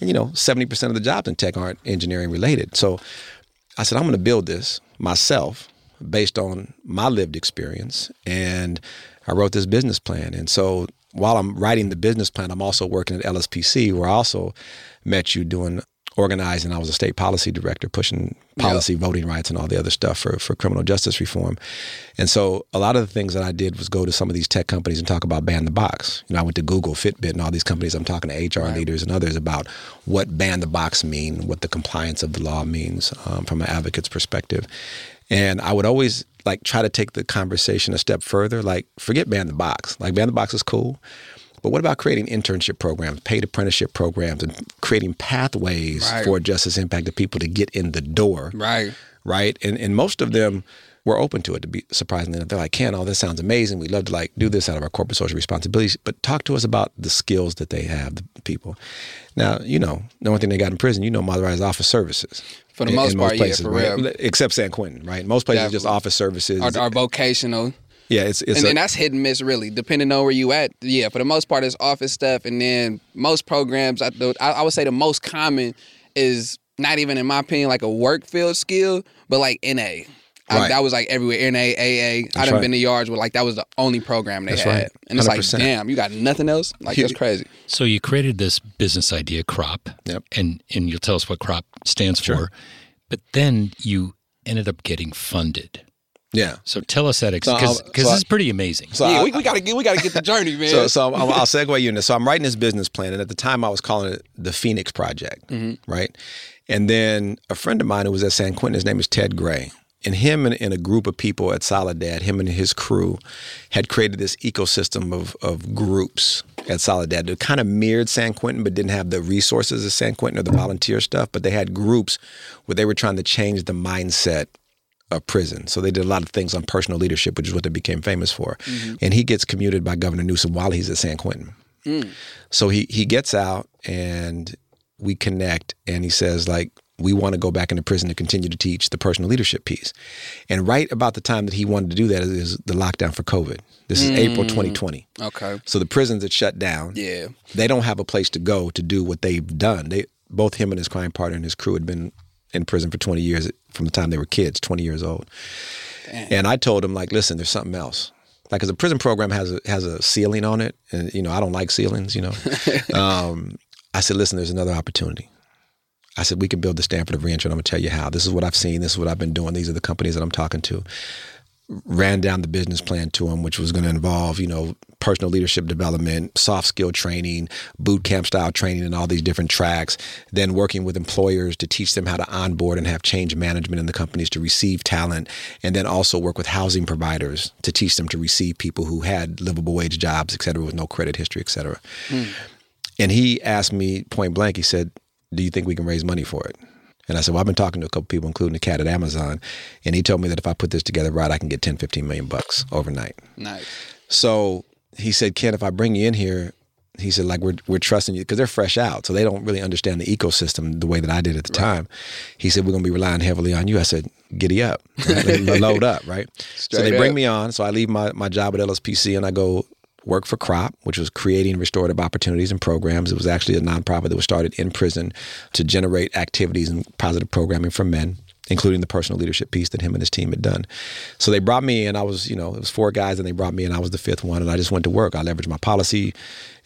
And you know, 70% of the jobs in tech aren't engineering related. So I said, I'm going to build this myself based on my lived experience. And I wrote this business plan. And so while I'm writing the business plan, I'm also working at LSPC, where I also met you doing organizing. I was a state policy director, pushing policy, voting rights, and all the other stuff for, for criminal justice reform. And so a lot of the things that I did was go to some of these tech companies and talk about ban the box. You know, I went to Google, Fitbit, and all these companies. I'm talking to HR leaders and others about what ban the box mean, what the compliance of the law means um, from an advocate's perspective. And I would always like try to take the conversation a step further. Like, forget ban the box. Like, ban the box is cool. But what about creating internship programs, paid apprenticeship programs, and creating pathways Right. for justice impacted people to get in the door? Right. right? And and most of them were open to it. To be surprisingly enough, they're like, "Ken, all this sounds amazing. We'd love to like do this out of our corporate social responsibilities, but talk to us about the skills that they have, the people." Now, you know, the only thing they got in prison, you know, modernized office services. For the in- most in part, yeah, for right? real. Except San Quentin, right? Most places just office services. Our, our vocational. Yeah, it's it's and a- then that's hit and miss, really, depending on where you at. Yeah, for the most part, it's office stuff, and then most programs, I, the- I, I would say the most common is not even, in my opinion, like a work field skill, but like NA. I, Right. that was like everywhere. NA, AA. I That's done right. been to yards where like that was the only program they That's had, right. and it's like, damn, you got nothing else. Like that's crazy. So you created this business idea, Crop, Yep. and and you'll tell us what Crop stands Sure. for. But then you ended up getting funded. Yeah. So tell us that So, because because so I- this is pretty amazing. So yeah, I- we, we gotta get we gotta get the journey, man. So, so I'll, I'll segue you into. So I'm writing this business plan, and at the time I was calling it the Phoenix Project, mm-hmm. right? And then a friend of mine who was at San Quentin, his name is Ted Gray, and him and, and a group of people at Soledad, him and his crew, had created this ecosystem of of groups at Soledad that kind of mirrored San Quentin, but didn't have the resources of San Quentin or the volunteer stuff. But they had groups where they were trying to change the mindset of prison. So they did a lot of things on personal leadership, which is what they became famous for. Mm-hmm. And he gets commuted by Governor Newsom while he's at San Quentin. Mm. So he he gets out and we connect and he says like we want to go back into prison to continue to teach the personal leadership piece. And right about the time that he wanted to do that is the lockdown for COVID. This is April mm. 2020. okay. So the prisons had shut down. Yeah. They don't have a place to go to do what they've done. They both him and his crime partner and his crew had been in prison for 20 years from the time they were kids, 20 years old. And I told him like, listen, there's something else. Like, cause the prison program has a has a ceiling on it, and you know I don't like ceilings. You know, um, I said, listen, there's another opportunity. I said we can build the Stanford of Reentry, and I'm gonna tell you how. This is what I've seen. This is what I've been doing. These are the companies that I'm talking to ran down the business plan to him, which was going to involve, you know, personal leadership development, soft skill training, boot camp style training, and all these different tracks. Then working with employers to teach them how to onboard and have change management in the companies to receive talent, and then also work with housing providers to teach them to receive people who had livable wage jobs, et cetera, with no credit history, et cetera. Hmm. And he asked me point blank, he said, Do you think we can raise money for it? And I said, Well, I've been talking to a couple people, including the cat at Amazon. And he told me that if I put this together right, I can get 10, 15 million bucks overnight. Nice. So he said, Ken, if I bring you in here, he said, like, we're, we're trusting you because they're fresh out. So they don't really understand the ecosystem the way that I did at the time. He said, we're going to be relying heavily on you. I said, giddy up, right? load up, right? so Straight they bring up. me on. So I leave my, my job at LSPC and I go work for CROP, which was creating restorative opportunities and programs. It was actually a nonprofit that was started in prison to generate activities and positive programming for men, including the personal leadership piece that him and his team had done. So they brought me in. I was, you know, it was four guys, and they brought me in. I was the fifth one, and I just went to work. I leveraged my policy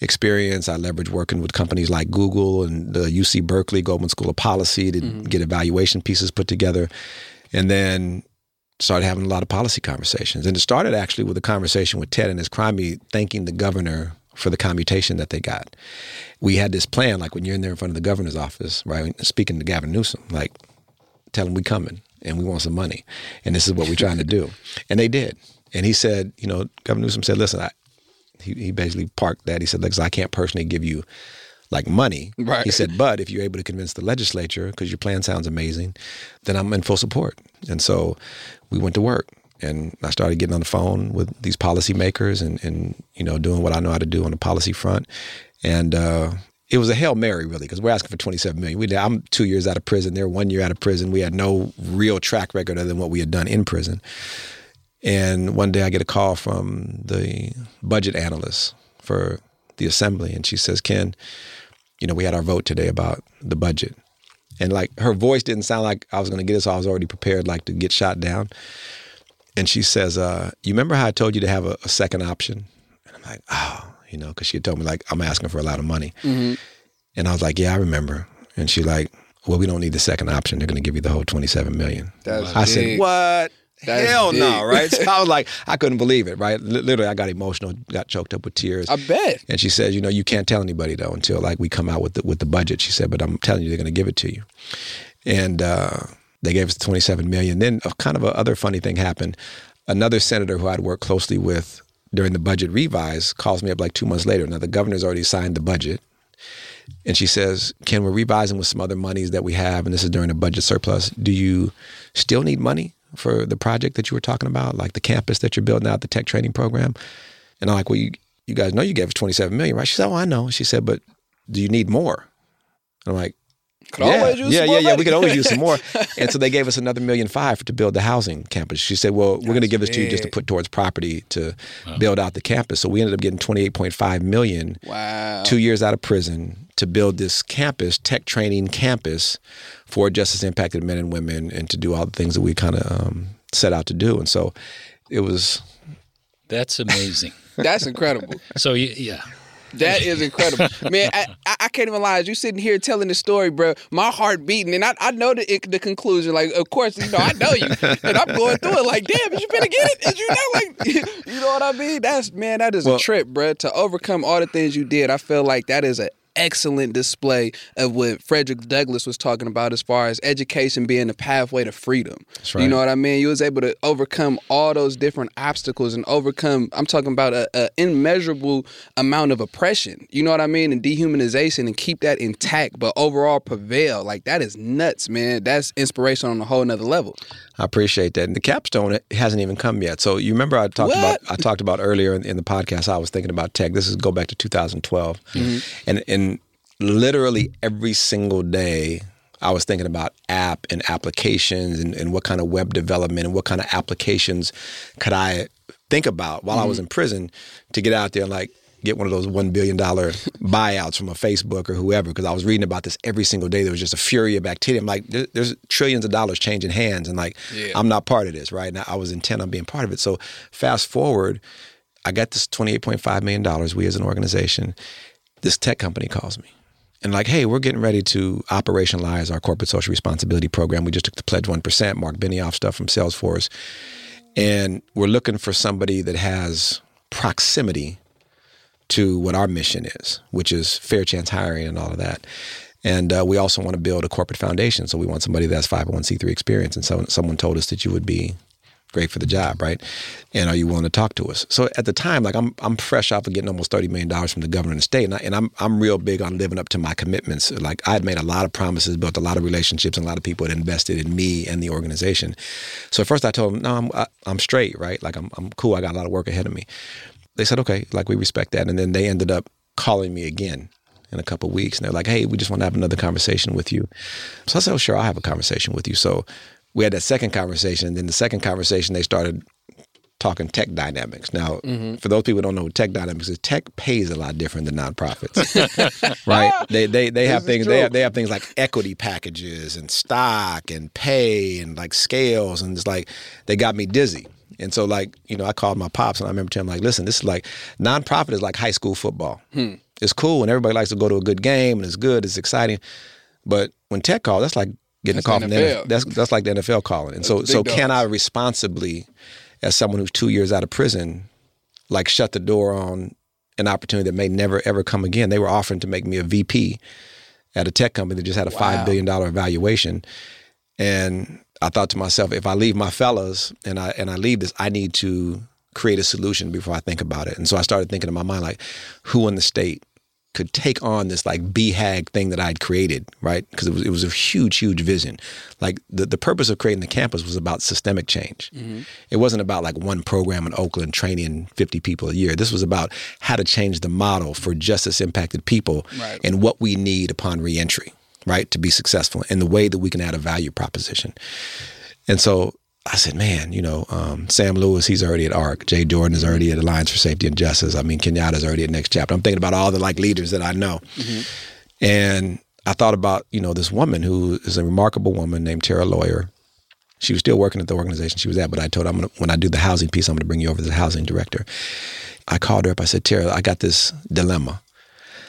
experience. I leveraged working with companies like Google and the UC Berkeley Goldman School of Policy to mm-hmm. get evaluation pieces put together, and then started having a lot of policy conversations. And it started actually with a conversation with Ted and his crime thanking the governor for the commutation that they got. We had this plan, like when you're in there in front of the governor's office, right, speaking to Gavin Newsom, like, tell him we coming and we want some money. And this is what we're trying to do. And they did. And he said, you know, Governor Newsom said, listen, I, he, he basically parked that. He said, "Listen, I can't personally give you like money. Right. He said, but if you're able to convince the legislature, because your plan sounds amazing, then I'm in full support. And so we went to work. And I started getting on the phone with these policymakers and, and you know doing what I know how to do on the policy front. And uh, it was a hail mary, really, because we're asking for 27 million. We, I'm two years out of prison. They're one year out of prison. We had no real track record other than what we had done in prison. And one day I get a call from the budget analyst for the assembly, and she says, "Ken, you know, we had our vote today about the budget." And like her voice didn't sound like I was going to get it, so I was already prepared, like to get shot down. And she says, uh, "You remember how I told you to have a, a second option?" And I'm like, "Oh, you know," because she had told me like I'm asking for a lot of money, and I was like, "Yeah, I remember." And she like, "Well, we don't need the second option. They're going to give you the whole 27 million." That's I said, "What?" That's Hell no, big. right? So I was like, I couldn't believe it, right? Li- Literally, I got emotional, got choked up with tears. I bet. And she says, you know, you can't tell anybody though until like we come out with the with the budget. She said, but I'm telling you, they're going to give it to you. And uh, they gave us 27 million. Then a kind of a other funny thing happened. Another senator who I'd worked closely with during the budget revise calls me up like two months later. Now the governor's already signed the budget. And she says, Ken, we're revising with some other monies that we have, and this is during a budget surplus. Do you still need money for the project that you were talking about, like the campus that you're building out, the tech training program? And I'm like, well, you, you guys know you gave us 27 million, right? She said, oh, I know. She said, but do you need more? And I'm like, Could yeah, always use yeah, some yeah, more yeah. We could always use some more. And so they gave us another million five to build the housing campus. She said, "Well, we're going to give this to you just to put towards property to build out the campus." So we ended up getting twenty eight point five million Wow. two years out of prison to build this campus, tech training campus for justice impacted men and women, and to do all the things that we kind of um, set out to do. And so it was That's amazing. That's incredible. so yeah, That is incredible, man. I, I can't even lie. As you sitting here telling the story, bro, my heart beating, and I, I know the the conclusion. Like, of course, you know, I know you, and I'm going through it. Like, damn, you better get it. You know, like, you know what I mean? That's man, that is well, a trip, bro. To overcome all the things you did, I feel like that is a excellent display of what Frederick Douglass was talking about as far as education being the pathway to freedom. Right. You know what I mean? You was able to overcome all those different obstacles and overcome. I'm talking about a, a immeasurable amount of oppression. You know what I mean? And dehumanization and keep that intact, but overall prevail. Like that is nuts, man. That's inspiration on a whole nother level. I appreciate that. And the capstone it hasn't even come yet. So you remember I talked what? about I talked about earlier in, in, the podcast. I was thinking about tech. This is go back to 2012, mm-hmm. and and literally every single day I was thinking about app and applications and, and what kind of web development and what kind of applications could I think about while mm-hmm. I was mm-hmm. in prison to get out there and like get one of those one billion dollar buyouts from a Facebook or whoever because I was reading about this every single day. There was just a fury of activity. I'm like, there's trillions of dollars changing hands, and like, yeah. I'm not part of this, right? Now I was intent on being part of it. So fast forward, I got this 28.5 million dollars. We as an organization, this tech company calls me. And like, hey, we're getting ready to operationalize our corporate social responsibility program. We just took the Pledge 1%, Mark Benioff stuff from Salesforce. And we're looking for somebody that has proximity to what our mission is, which is fair chance hiring and all of that. And uh, we also want to build a corporate foundation. So we want somebody that's 501c3 experience. And so someone told us that you would be great for the job, right? And are you willing to talk to us? So at the time, like I'm, I'm fresh off of getting almost thirty million dollars from the government and the state, and, I, and I'm, I'm real big on living up to my commitments. Like I had made a lot of promises, built a lot of relationships, and a lot of people had invested in me and the organization. So at first, I told them, no, I'm, I, am i am straight, right? Like I'm, I'm cool. I got a lot of work ahead of me they said, okay, like we respect that. And then they ended up calling me again in a couple weeks. And they're like, hey, we just want to have another conversation with you. So I said, oh, sure, I'll have a conversation with you. So we had that second conversation. And then the second conversation, they started talking tech dynamics. Now, mm-hmm. for those people who don't know what tech dynamics is, tech pays a lot different than nonprofits, right? They they they have things they have they have things like equity packages and stock and pay and like scales and it's like they got me dizzy. And so, like, you know, I called my pops and I remember telling him, like, listen, this is like, nonprofit is like high school football. Hmm. It's cool and everybody likes to go to a good game and it's good, it's exciting. But when tech calls, that's like getting that's a call from the NFL. That's, that's like the NFL calling. And that's so, so can I responsibly, as someone who's two years out of prison, like shut the door on an opportunity that may never ever come again? They were offering to make me a VP at a tech company that just had a wow. $5 billion evaluation. And I thought to myself, if I leave my fellas and I and I leave this, I need to create a solution before I think about it. And so I started thinking in my mind, like, who in the state could take on this like BHAG thing that I'd created, right? Because it was it was a huge, huge vision. Like the, the purpose of creating the campus was about systemic change. Mm-hmm. It wasn't about like one program in Oakland training 50 people a year. This was about how to change the model for justice impacted people right. and what we need upon reentry right, to be successful in the way that we can add a value proposition. And so I said, man, you know, um, Sam Lewis, he's already at ARC. Jay Jordan is already at Alliance for Safety and Justice. I mean, Kenyatta's already at Next Chapter. I'm thinking about all the like leaders that I know. Mm-hmm. And I thought about, you know, this woman who is a remarkable woman named Tara Lawyer. She was still working at the organization she was at, but I told her, I'm gonna, when I do the housing piece, I'm going to bring you over to the housing director. I called her up. I said, Tara, I got this dilemma.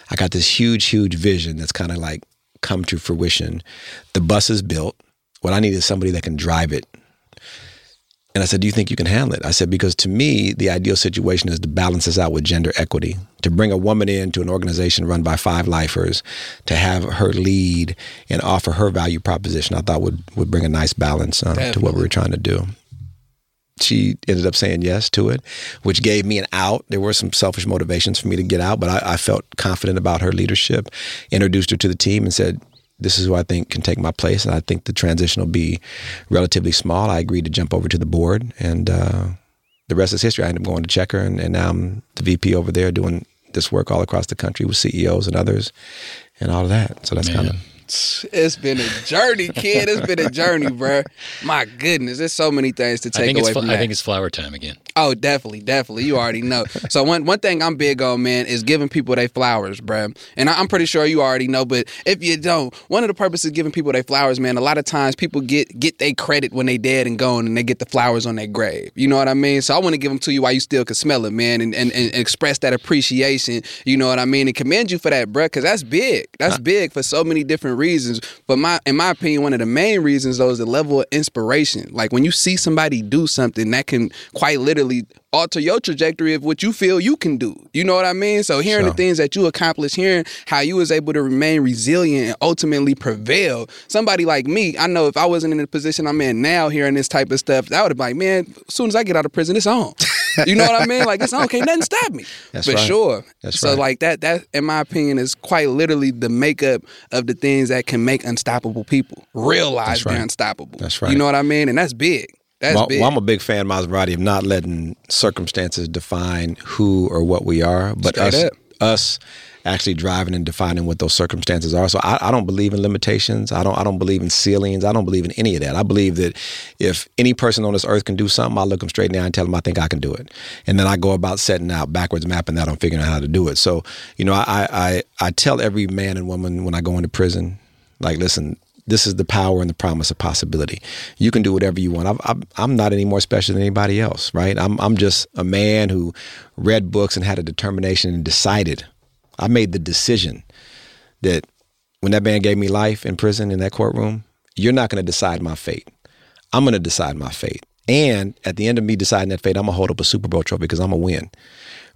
I got this huge, huge vision that's kind of like come to fruition. The bus is built. What I need is somebody that can drive it. And I said, Do you think you can handle it? I said, Because to me, the ideal situation is to balance this out with gender equity, to bring a woman into an organization run by five lifers, to have her lead and offer her value proposition, I thought would, would bring a nice balance uh, to what we were trying to do she ended up saying yes to it, which gave me an out. There were some selfish motivations for me to get out, but I, I, felt confident about her leadership. Introduced her to the team and said, "This is who I think can take my place, and I think the transition will be relatively small." I agreed to jump over to the board, and uh, the rest is history. I ended up going to Checkr, and, and now I'm the VP over there doing this work all across the country with CEOs and others, and all of that. So that's kind of it's been a journey, kid. It's been a journey, bro. My goodness, there's so many things to take away from fl- I think it's flower time again. Oh, definitely, definitely. You already know. so one one thing I'm big on, man, is giving people their flowers, bruh. And I- I'm pretty sure you already know, but if you don't, one of the purposes of giving people their flowers, man, a lot of times people get get their credit when they dead and gone, and they get the flowers on their grave. You know what I mean? So I want to give them to you while you still can smell it, man, and, and, and express that appreciation. You know what I mean? And commend you for that, bruh, because that's big. That's big for so many different reasons. But my, in my opinion, one of the main reasons though is the level of inspiration. Like when you see somebody do something that can quite literally alter your trajectory of what you feel you can do. You know what I mean? So hearing the things that you accomplished, hearing how you was able to remain resilient and ultimately prevail. Somebody like me, I know if I wasn't in the position I'm in now, hearing this type of stuff, that would have been like, man, as soon as I get out of prison, it's on. You know what I mean? Like it's on. Can't nothing stop me. That's For right. sure. That's so right. like that, that in my opinion is quite literally the makeup of the things that can make unstoppable people realize That's they're unstoppable. That's right. You know what I mean? And that's big. That's well, big. well, I'm a big fan, Maserati, of not letting circumstances define who or what we are, but Straight us, up. us actually driving and defining what those circumstances are. So I, I don't believe in limitations. I don't. I don't believe in ceilings. I don't believe in any of that. I believe that if any person on this earth can do something, I look them straight in the eye and tell them I think I can do it, and then I go about setting out backwards mapping that on figuring out how to do it. So you know, I I I tell every man and woman when I go into prison, like, listen, this is the power and the promise of possibility. You can do whatever you want. I'm, I'm, not any more special than anybody else, right? I'm, I'm just a man who read books and had a determination and decided. I made the decision that when that man gave me life in prison in that courtroom, you're not going to decide my fate. I'm going to decide my fate. And at the end of me deciding that fate, I'm going to hold up a Super Bowl trophy because I'm going to win.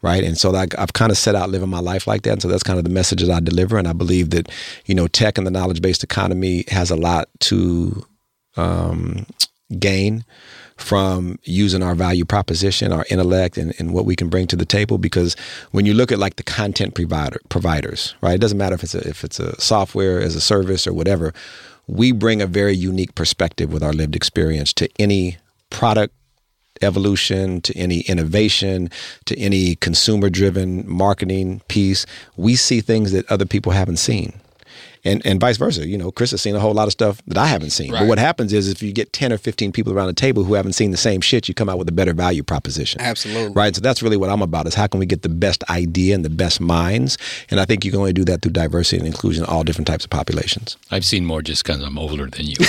Right. And so like, I've kind of set out living my life like that. And so that's kind of the message that I deliver. And I believe that, you know, tech and the knowledge based economy has a lot to um, gain from using our value proposition, our intellect, and, and what we can bring to the table. Because when you look at like the content provider providers, right? It doesn't matter if it's a, if it's a software as a service or whatever. We bring a very unique perspective with our lived experience to any product evolution to any innovation to any consumer driven marketing piece we see things that other people haven't seen and and vice versa you know chris has seen a whole lot of stuff that i haven't seen but what happens is if you get 10 or 15 people around the table who haven't seen the same shit you come out with a better value proposition Absolutely. right so that's really what i'm about is how can we get the best idea and the best minds and i think you can only do that through diversity and inclusion in all different types of populations I've seen more just because I'm older than you.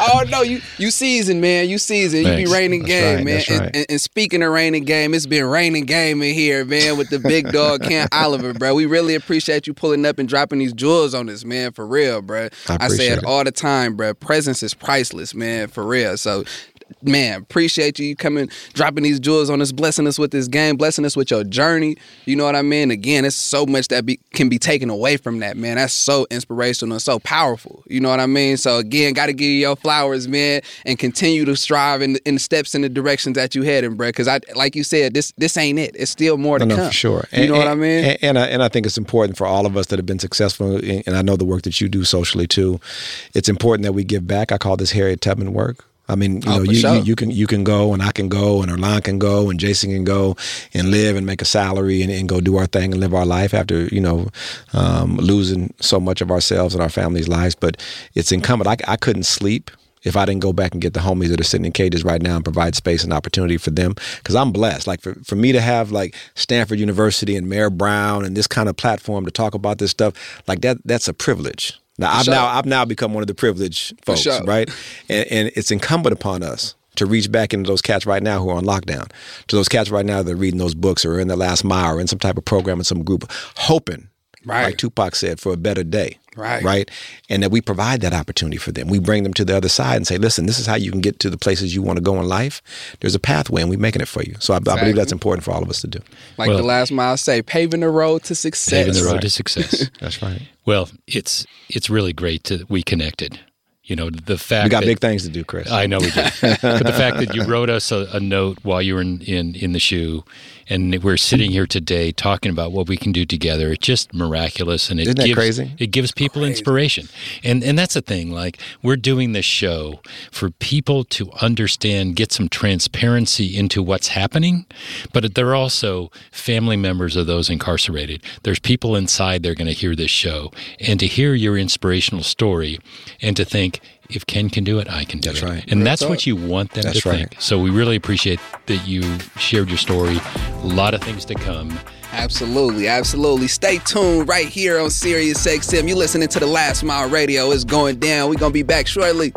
oh no, you you seasoned, man. You seasoned. You be raining That's game, right, man. that's And, and, and speaking of raining game, it's been raining game in here, man, with the big dog Ken Oliver, bro. We really appreciate you pulling up and dropping these jewels on us, man, for real, bro. I I, say it it. all the time, bro. Presence is priceless, man, for real. So Man, appreciate you coming, dropping these jewels on us, blessing us with this game, blessing us with your journey. You know what I mean? Again, it's so much that be, can be taken away from that, man. That's so inspirational and so powerful. You know what I mean? So again, got to give you your flowers, man, and continue to strive in, in the steps in the directions that you heading, bro. Because I, like you said, this this ain't it. It's still more to No, come. no, for sure. You know what I mean? And, and I, and I think it's important for all of us that have been successful, and and I know the work that you do socially too. It's important that we give back. I call this Harriet Tubman work. I mean, you Oh, know, you, sure. you you can you can go, and I can go, and Earlonne can go, and Jason can go, and live and make a salary, and, and go do our thing and live our life after you know um, losing so much of ourselves and our families' lives. But it's incumbent. I, I couldn't sleep if I didn't go back and get the homies that are sitting in cages right now and provide space and opportunity for them. Because I'm blessed. Like for, for me to have like Stanford University and Mayer Brown and this kind of platform to talk about this stuff, like that that's a privilege. Now I've sure. now I've now become one of the privileged folks, sure. right? And, and it's incumbent upon us to reach back into those cats right now who are on lockdown, to those cats right now that are reading those books or in the last mile or in some type of program in some group, hoping, Right. like Tupac said, for a better day. Right. Right. And that we provide that opportunity for them. We bring them to the other side and say, listen, this is how you can get to the places you want to go in life. There's a pathway and we're making it for you. So I, I believe that's important for all of us to do. Like Well- the last mile say, paving the road to success. Paving the road right. to success. That's right. Well, it's it's really great that we connected. You know, the fact We got that, big things to do, Chris. I know we do. but the fact that you wrote us a, a note while you were in, in, in the shoe, and we're sitting here today talking about what we can do together, it's just miraculous, and it Isn't that gives crazy? it gives people inspiration. And and that's the thing. Like we're doing this show for people to understand, get some transparency into what's happening, but they're also family members of those incarcerated. There's people inside they're going to hear this show, and to hear your inspirational story, and to think. If Ken can do it, I can do That's it. right. And Real that's talk. what you want them That's to right. think. So we really appreciate that you shared your story. A lot of things to come. Absolutely, absolutely. Stay tuned right here on Sirius XM. You listening to the Last Mile Radio. It's going down. We're gonna be back shortly.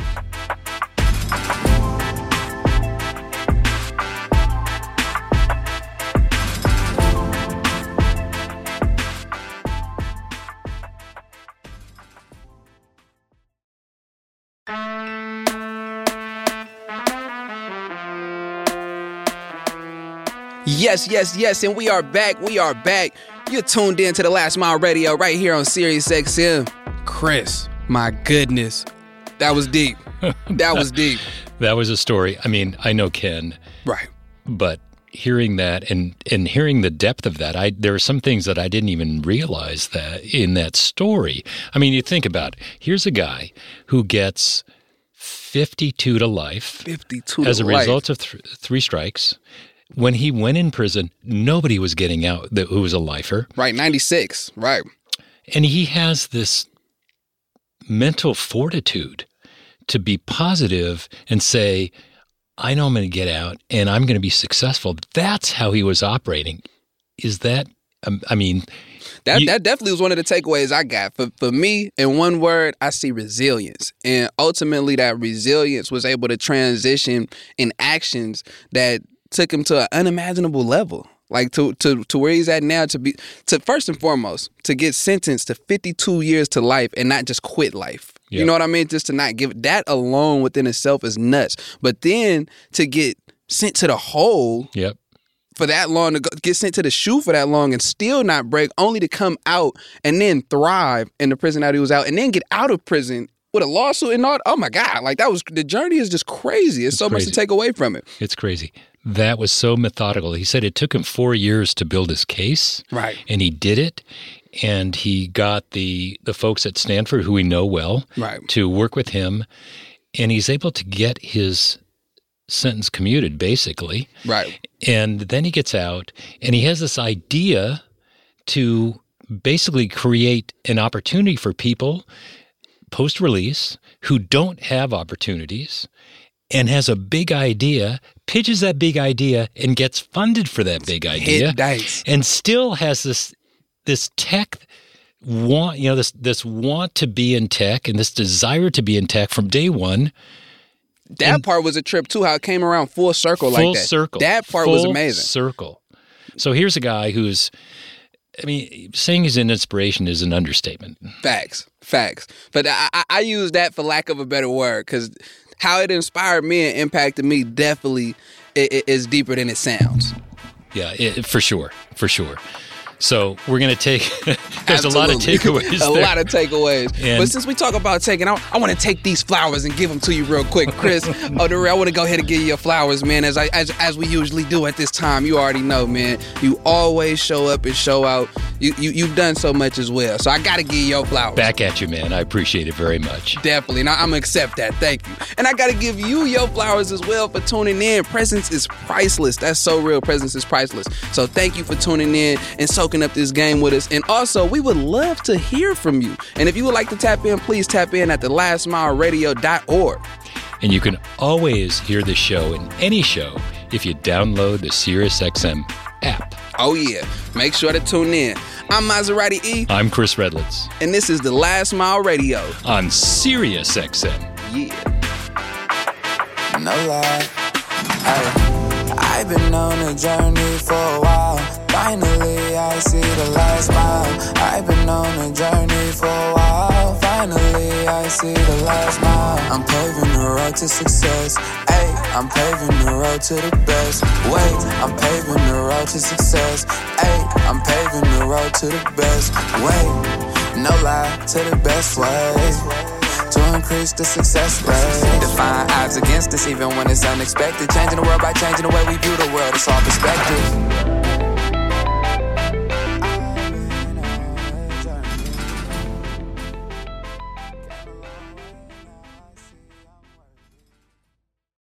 Yes, yes, yes, and we are back. We are back. You're tuned in to the Last Mile Radio right here on Sirius XM. Chris, my goodness, that was deep. That was deep. That was a story. I mean, I know Ken, Right. but hearing that and and hearing the depth of that, I there are some things that I didn't even realize that in that story. I mean, you think about it. here's a guy who gets 52 to life 52 as a life. result of th- three strikes. When he went in prison, nobody was getting out that who was a lifer. Right, 96. Right. And he has this mental fortitude to be positive and say, I know I'm going to get out and I'm going to be successful. That's how he was operating. Is that, um, I mean, That You- that definitely was one of the takeaways I got. For for me, in one word, I see resilience. And ultimately that resilience was able to transition in actions that took him to an unimaginable level. Like to to to where he's at now to be to first and foremost, to get sentenced to 52 years to life and not just quit life. You know what I mean? Just to not give that alone within itself is nuts. But then to get sent to the hole yep. for that long to go, get sent to the shoe for that long and still not break, only to come out and then thrive in the prison that he was out, and then get out of prison with a lawsuit and all. Oh my God! Like that was the journey is just crazy. It's, so much to take away from it. It's crazy. That was so methodical. He said it took him four years to build his case. Right. And he did it. And he got the, the folks at Stanford, who we know well, Right. to work with him. And he's able to get his sentence commuted, basically. Right. And then he gets out and he has this idea to basically create an opportunity for people post release who don't have opportunities and has a big idea, pitches that big idea and gets funded for that big idea and still has this this tech want you know this this want to be in tech and this desire to be in tech from day one That part was a trip too. How it came around full circle full like that. circle. That part was amazing. Circle. So here's a guy who's, I mean, saying he's an inspiration is an understatement. Facts, facts. But I, I, I use that for lack of a better word because how it inspired me and impacted me definitely is deeper than it sounds. Yeah, it, for sure, for sure. So we're gonna take. there's a lot of takeaways. a there. lot of takeaways. And- but since we talk about taking, I, I want to take these flowers and give them to you real quick, Chris. oh, the, I want to go ahead and give you your flowers, man. As I as as we usually do at this time. You already know, man. You always show up and show out. You you you've done so much as well. So I got to give you your flowers. Back at you, man. I appreciate it very much. Definitely. And I, I'm going to accept that. Thank you. And I got to give you your flowers as well for tuning in. Presence is priceless. That's so real. Presence is priceless. So thank you for tuning in and soaking up this game with us. And also, we would love to hear from you. And if you would like to tap in, please tap in at the lastmileradio.org. And you can always hear the show in any show if you download the SiriusXM app. Oh, yeah. Make sure to tune in. I'm Maserati E, I'm Chris Redlitz and this is the Last Mile Radio. on SiriusXM. Yeah. no lie. Ay, I've been on a journey for a while. Finally, I see the last mile. I've been on a journey for a while. Finally, I see the last mile. I'm paving the road to success. Ay, I'm paving the road to the best. Wait, I'm paving the road to success. Ay, I'm paving the road to the best. Wait, no lie to the best way to increase the success rate. Define odds against us even when it's unexpected. Changing the world by changing the way we view the world. It's all perspective.